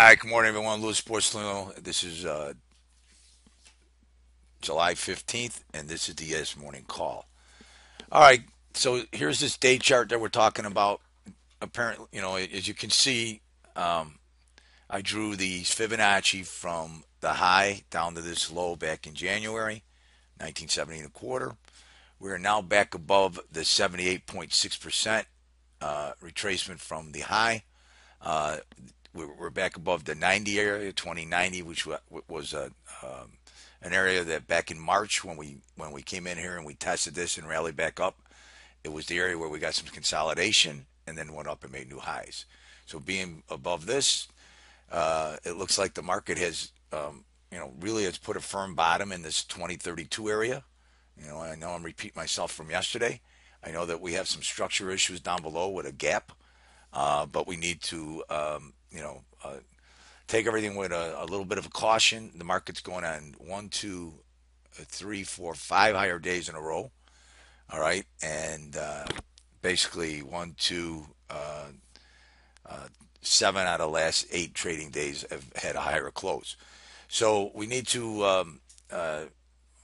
Hi, good morning, everyone. Louis Sports Lino. This is uh, July 15th, and this is the ES morning call. All right, so here's this day chart that we're talking about. Apparently, you know, as you can see, um, I drew the Fibonacci from the high down to this low back in January, 1970 and a quarter. We are now back above the 78.6% uh, retracement from the high. Uh, we're back above the 90 area, 2090, which was a um, an area that back in March when we when we came in here and we tested this and rallied back up, it was the area where we got some consolidation and then went up and made new highs. So being above this, uh, it looks like the market has um, you know really has put a firm bottom in this 2032 area. You know, I know I'm repeating myself from yesterday. I know that we have some structure issues down below with a gap, uh, but we need to um, you know, uh, take everything with a, a, little bit of a caution. The market's going on one, two, uh, three, four, five higher days in a row. All right, and uh, basically one, two, uh, uh, seven out of the last eight trading days have had a higher close. So we need to um, uh,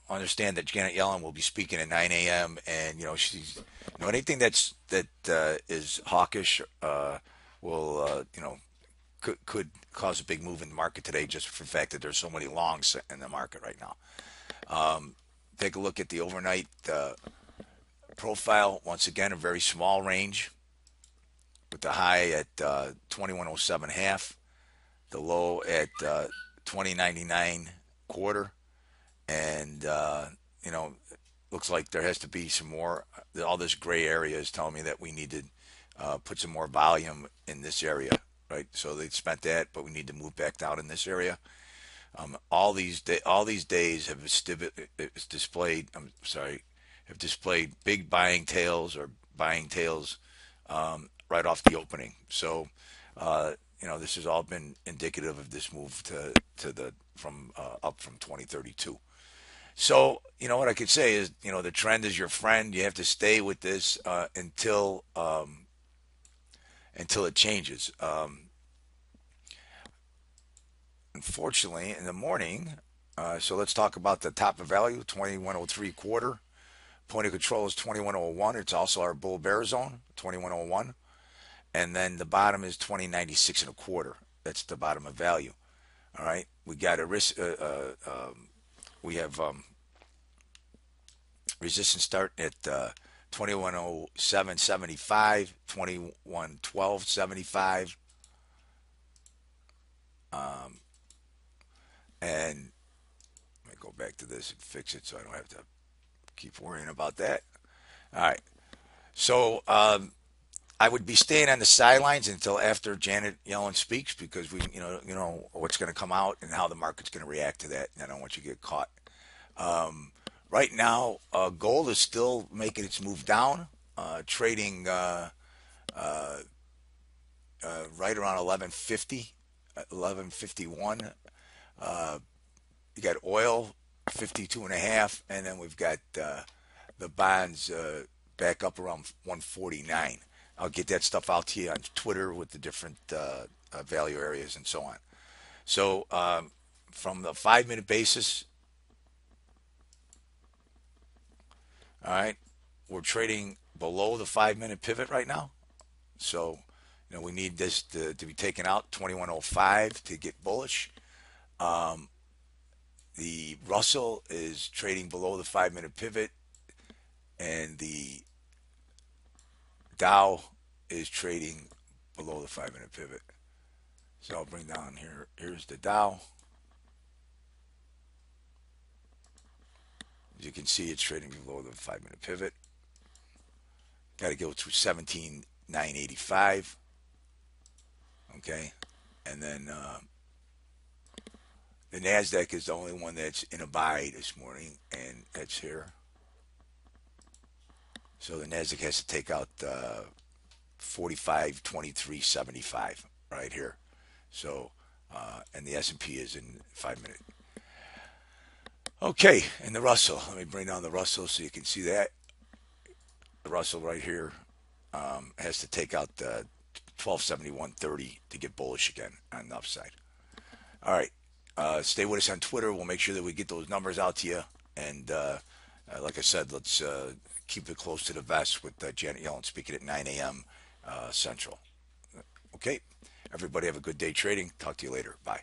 understand that Janet Yellen will be speaking at 9 a.m. and you know she's you know anything that's that is hawkish will you know could, could cause a big move in the market today just for the fact that there's so many longs in the market right now. Um, take a look at the overnight uh, profile. Once again, a very small range with the high at uh, 2107 half, the low at uh, 2099 quarter, and uh, you know, looks like there has to be some more. All this gray area is telling me that we need to uh, put some more volume in this area right? So they spent that, but we need to move back down in this area. Um, all these day, all these days have displayed. I'm sorry, have displayed big buying tails or buying tails um, right off the opening. So, uh, you know, this has all been indicative of this move to to the from uh, up from 2032. So, you know, what I could say is, you know, the trend is your friend. You have to stay with this uh, until um, until it changes. Um, unfortunately, in the morning, uh, so let's talk about the top of value 2103 quarter. Point of control is 2101. It's also our bull bear zone 2101. And then the bottom is 2096 and a quarter. That's the bottom of value. All right. We got a risk. Uh, uh, um, we have um, resistance start at uh, 2107.75, 2112.75. Um, and let me go back to this and fix it so I don't have to keep worrying about that. All right. So um, I would be staying on the sidelines until after Janet Yellen speaks because we, you know, you know what's going to come out and how the market's going to react to that. And I don't want you to get caught. Um, right now, uh, gold is still making its move down, uh, trading uh, uh, uh right around 1150, 1151. Uh, you got oil, 52 and a half, and then we've got the bonds back up around 149. I'll get that stuff out to you on Twitter with the different value areas and so on. So um, from the five minute basis, all right, we're trading below the five minute pivot right now. So, you know, we need this to, to be taken out 2105 to get bullish. Um, the Russell is trading below the five minute pivot, and the Dow is trading below the five minute pivot. So I'll bring down here. Here's the Dow. You can see, it's trading below the five minute pivot. Got to go to 17,985. Okay. And then uh, the NASDAQ is the only one that's in a buy this morning, and that's here. So the NASDAQ has to take out uh, 45, 23, 75 right here. So, uh, and the S&P is in five minute. Okay, and the Russell. Let me bring down the Russell so you can see that. The Russell right here um, has to take out the 1271.30 to get bullish again on the upside. All right. Uh, stay with us on Twitter. We'll make sure that we get those numbers out to you. And uh, uh, like I said, let's uh, keep it close to the vest with uh, Janet Yellen speaking at 9 a.m. Central. Okay. Everybody have a good day trading. Talk to you later. Bye.